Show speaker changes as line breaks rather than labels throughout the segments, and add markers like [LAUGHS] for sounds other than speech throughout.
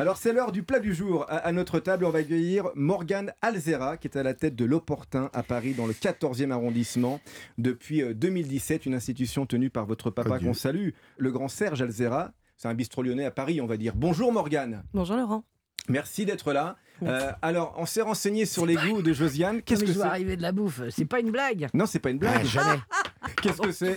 Alors c'est l'heure du plat du jour. À, à notre table, on va accueillir Morgane Alzera, qui est à la tête de l'Opportun à Paris, dans le 14e arrondissement, depuis euh, 2017, une institution tenue par votre papa qu'on salue, le grand Serge Alzera. C'est un bistrot lyonnais à Paris, on va dire. Bonjour Morgane.
Bonjour Laurent.
Merci d'être là. Euh, alors, on s'est renseigné sur les goûts de Josiane. Qu'est-ce que c'est
arriver de la bouffe, c'est pas une blague.
Non, c'est pas une blague.
Ah, jamais. [LAUGHS]
Qu'est-ce que c'est.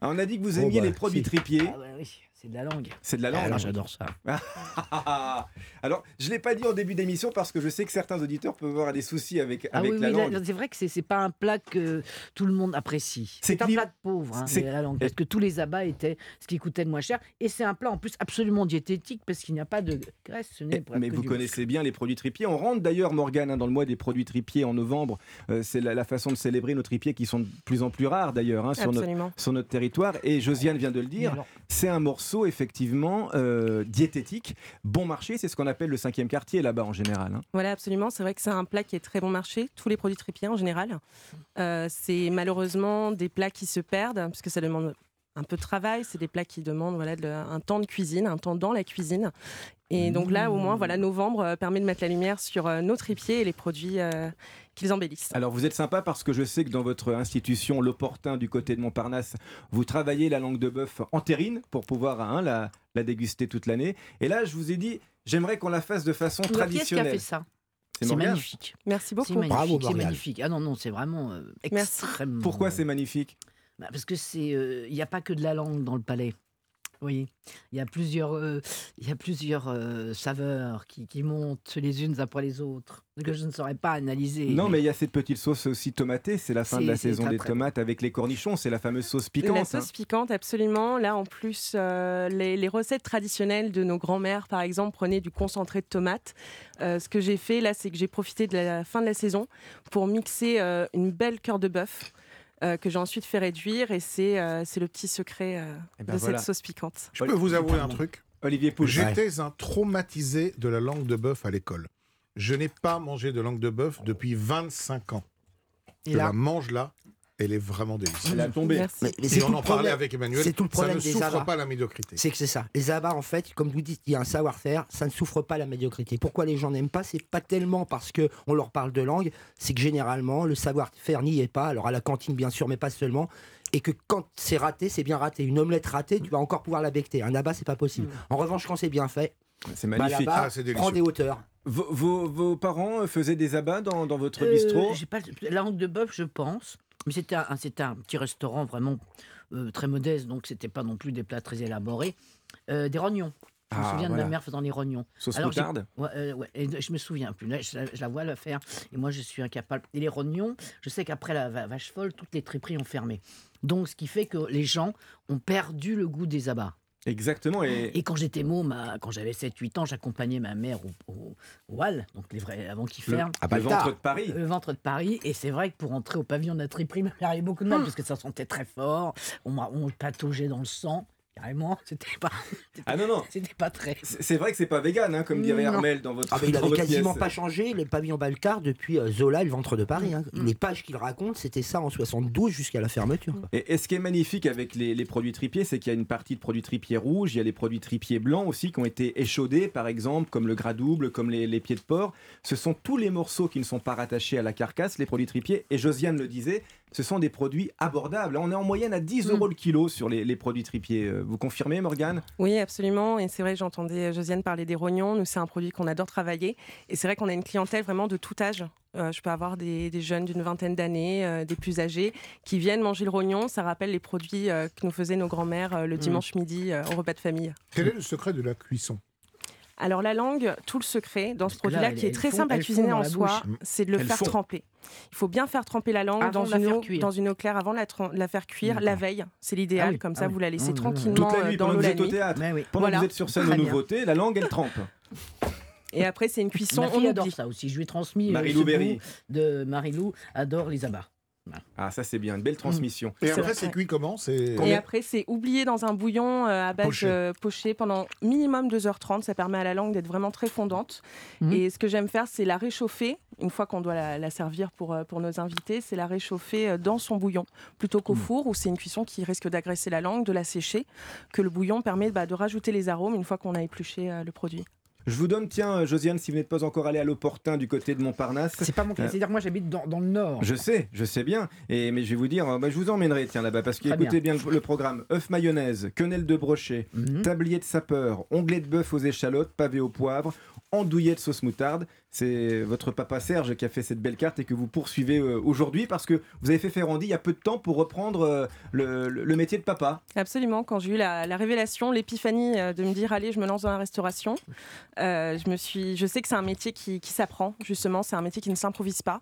Ah, On a dit que vous
Oh,
aimiez
bah,
les produits
si.
tripiers.
Ah ouais, oui, c'est de la langue.
C'est de la langue.
Alors j'adore ça. [LAUGHS]
Alors, je ne l'ai pas dit en début d'émission parce que je sais que certains auditeurs peuvent avoir des soucis avec,
Ah
avec
oui,
la
oui,
langue.
c'est vrai que c'est c'est pas un plat que tout le monde apprécie.
C'est
un plat de pauvre, hein,
c'est-
la langue, parce que tous les abats étaient ce qui coûtait le moins cher. Et c'est un plat en plus absolument diététique parce qu'il n'y a pas de graisse. Ce n'est
Mais vous connaissez bien les produits tripiers. On rentre d'ailleurs, Morgane, hein, dans le mois des produits tripiers en novembre. Euh, c'est la, la façon de célébrer nos tripiers qui sont de plus en plus rares d'ailleurs hein, sur, notre, sur notre territoire. Et Josiane vient de le dire, c'est un morceau effectivement euh, diététique, bon marché. C'est ce qu'on appelle le cinquième quartier là-bas en général. hein.
Voilà, absolument. C'est vrai que c'est un plat qui est très bon marché, tous les produits tripiers en général. Euh, c'est malheureusement des plats qui se perdent, puisque ça demande un peu de travail. C'est des plats qui demandent voilà, de- un temps de cuisine, un temps dans la cuisine. Et donc là, au moins, voilà, novembre euh, permet de mettre la lumière sur euh, nos tripiers et les produits euh, qu'ils embellissent.
Alors vous êtes sympa parce que je sais que dans votre institution, l'opportun du côté de Montparnasse, vous travaillez la langue de bœuf en terrine pour pouvoir hein, la, la déguster toute l'année. Et là, je vous ai dit, j'aimerais qu'on la fasse de façon
alors, qui a
traditionnelle.
fait ça
C'est
magnifique.
Merci
C'est
beaucoup.
magnifique.
Bravo,
c'est magnifique. Ah non, non, c'est vraiment euh,
Merci.
extrêmement.
Pourquoi c'est magnifique?
Bah, Parce que c'est, euh, il n'y a pas que de la langue dans le palais. Oui, il y a plusieurs, euh, il y a plusieurs euh, saveurs qui, qui montent les unes après les autres que je ne saurais pas analyser.
Non, mais il y a cette petite sauce aussi tomatée. C'est la fin de la saison des tomates avec les cornichons. C'est la fameuse sauce piquante.
La
hein.
sauce piquante, absolument. Là, en plus, euh, les, les recettes traditionnelles de nos grands-mères, par exemple, prenaient du concentré de tomate. Euh, ce que j'ai fait, là, c'est que j'ai profité de la fin de la saison pour mixer euh, une belle cœur de bœuf. Euh, que j'ai ensuite fait réduire et c'est euh, c'est le petit secret euh,
Eh ben
de
voilà.
cette sauce piquante.
Je peux vous avouer un truc
Olivier Pouge.
J'étais un traumatisé de la langue de bœuf à l'école. Je n'ai pas mangé de langue de bœuf depuis 25 ans.
Et
Je
là,
la mange là, elle est vraiment délicieuse.
Elle a tombé.
Mais, mais
Et on en parlait
problème.
avec Emmanuel.
C'est tout le
ça
problème
ne
des
souffre pas la médiocrité.
C'est que c'est ça. Les abats, en fait, comme vous dites, il y a un savoir-faire, ça ne souffre pas la médiocrité. Pourquoi les gens n'aiment pas? C'est pas tellement parce que on leur parle de langue, c'est que généralement, le savoir-faire n'y est pas. Alors à la cantine, bien sûr, mais pas seulement. Et que quand c'est raté, c'est bien raté. Une omelette ratée, tu vas encore pouvoir la becter. Un abat, c'est pas possible. En revanche, quand c'est bien fait,
C'est
bah,
magnifique.
là-bas,
Ah, c'est délicieux.
prends des hauteurs.
Vos, vos- vos parents faisaient des abats dans, dans votre
euh,
bistrot?
j'ai pas la langue de bœuf, je pense. Mais c'était un, petit restaurant vraiment euh, très modeste, donc c'était pas non plus des plats très élaborés. Euh, des rognons. Je me
Ah,
souviens de ma mère faisant des rognons.
Sauce
Alors, j'ai-
moutarde?
Ouais, euh, ouais, et je me souviens plus. Là, je, la- je la vois le faire. Et moi, je suis incapable. Et les rognons, je sais qu'après la va- vache folle, toutes les triperies ont fermé. Donc, ce qui fait que les gens ont perdu le goût des abats.
Exactement. Et,
Et quand j'étais môme, quand j'avais 7-8 ans, j'accompagnais ma mère au, au, au hall, donc les vrais, avant qu'ils
Le-
ferment.
Ah,
le
bâtard.
ventre de Paris.
Le ventre de Paris, et c'est vrai que pour entrer au pavillon de la triperie, ma mère avait beaucoup de mal parce que ça sentait très fort. On, m'a- on pataugeait dans le sang, carrément. [LAUGHS] C'était pas,
Ah non, non.
c'était pas très.
C'est vrai que c'est pas vegan, hein, comme dirait
Non.
Armel dans votre,
Ah, mais il avait quasiment
pièce.
pas changé le pavillon Balcar depuis euh, Zola et le ventre de Paris. hein. Les pages qu'il raconte, c'était ça en 72 jusqu'à la fermeture. quoi.
Et, et ce qui est magnifique avec les, les produits tripiers, c'est qu'il y a une partie de produits tripiers rouges, il y a les produits tripiers blancs aussi qui ont été échaudés, par exemple, comme le gras double, comme les, les pieds de porc. Ce sont tous les morceaux qui ne sont pas rattachés à la carcasse, les produits tripiers. Et Josiane le disait, ce sont des produits abordables. On est en moyenne à 10
Mm.
euros le kilo sur les, les produits tripiers. Euh, Vous confirmez, Morgane?
Oui, absolument. Et c'est vrai, j'entendais Josiane parler des rognons. Nous, c'est un produit qu'on adore travailler. Et c'est vrai qu'on a une clientèle vraiment de tout âge. Euh, je peux avoir des, des jeunes d'une vingtaine d'années, euh, des plus âgés, qui viennent manger le rognon. Ça rappelle les produits euh, que nous faisaient nos grands-mères euh, le dimanche midi euh, au repas de famille.
Quel est le secret de la cuisson?
Alors la langue, tout le secret dans ce produit-là, qui est très
font-
simple à cuisiner en
la
soi, c'est de le
Elles
faire
font.
tremper. Il faut bien faire tremper la langue
Avant
dans
la
une,
faire
eau,
cuire.
dans une eau claire avant de la, la faire cuire la
D'accord.
veille. C'est l'idéal,
Ah oui,
comme
ah
ça
oui.
vous la laissez
Mmh,
tranquillement
Toute la
euh,
nuit,
dans
pendant
l'eau
que vous
la
êtes au
nuit.
théâtre,
oui.
pendant que vous êtes sur scène aux nouveautés, la langue, elle trempe. [LAUGHS]
Et après, c'est une cuisson,
Ma
on
adore ça aussi. Je lui ai transmis euh,
Marie-Lou
de Marilou adore les abats.
Ah, ça c'est bien, une belle transmission.
Et après, c'est cuit comment? C'est
Et après, c'est oublié dans un bouillon euh, à base
Poché.
euh, poché pendant minimum 2h30. Ça permet à la langue d'être vraiment très fondante.
Mhm.
Et ce que j'aime faire, c'est la réchauffer. Une fois qu'on doit la, la servir pour, euh, pour nos invités, c'est la réchauffer euh, dans son bouillon plutôt qu'au four où c'est une cuisson qui risque d'agresser la langue, de la sécher, que le bouillon permet bah, de rajouter les arômes une fois qu'on a épluché euh, le produit.
Je vous donne, tiens, Josiane, si vous n'êtes pas encore allé à l'opportun du côté de Montparnasse.
C'est pas mon cas.
Euh,
C'est-à-dire que moi, j'habite dans, dans le nord.
Je sais, je sais bien. Et, mais je vais vous dire, euh, bah, je vous emmènerai, tiens, là-bas, parce que
Très
écoutez bien, le, le programme œuf mayonnaise, quenelle de brochet,
Mhm.
tablier de sapeur, onglet de bœuf aux échalotes, pavé au poivre, andouillet de sauce moutarde. C'est votre papa Serge qui a fait cette belle carte et que vous poursuivez euh, aujourd'hui parce que vous avez fait Ferrandi il y a peu de temps pour reprendre euh, le, métier de papa.
Absolument. Quand j'ai eu la, la révélation, l'épiphanie euh, de me dire allez, je me lance dans la restauration, je me suis, je sais que c'est un métier qui, s'apprend. Justement, c'est un métier qui ne s'improvise pas.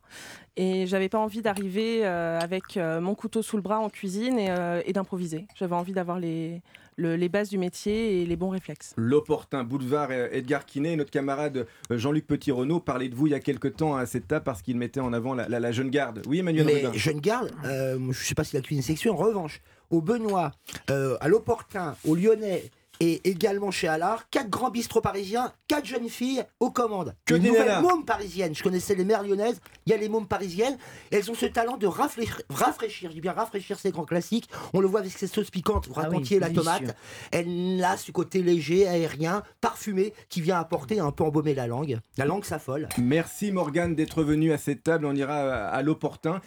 Et j'avais pas envie d'arriver avec mon couteau sous le bras en cuisine et d'improviser. J'avais envie d'avoir les, le- les bases du métier et les bons réflexes.
L'opportun boulevard euh, Edgar Quinet, notre camarade euh, Jean-Luc Petit-Renaud parlait de vous il y a quelque temps à cette table parce qu'il mettait en avant la, la- la jeune garde. Oui, Emmanuel
Mais
Rubin.
jeune garde, euh, je ne sais pas si la cuisine section. En revanche, au Benoît, euh, à l'Opportun, au Lyonnais et également chez Allard, quatre grands bistrots parisiens, quatre jeunes filles aux commandes.
Que
Une
des
nouvelle
nanas.
môme parisienne. Je connaissais les mères lyonnaises, il y a les mômes parisiennes. Elles ont ce talent de rafraîchir, rafraîchir, je dis bien rafraîchir ces grands classiques. On le voit avec ces sauces piquantes, vous
Ah oui,
racontiez la
délicieux.
tomate. Elle a ce côté léger, aérien, parfumé, qui vient apporter un peu embaumer la langue. La langue s'affole.
Merci Morgane d'être venue à cette table. On ira à, à l'opportun.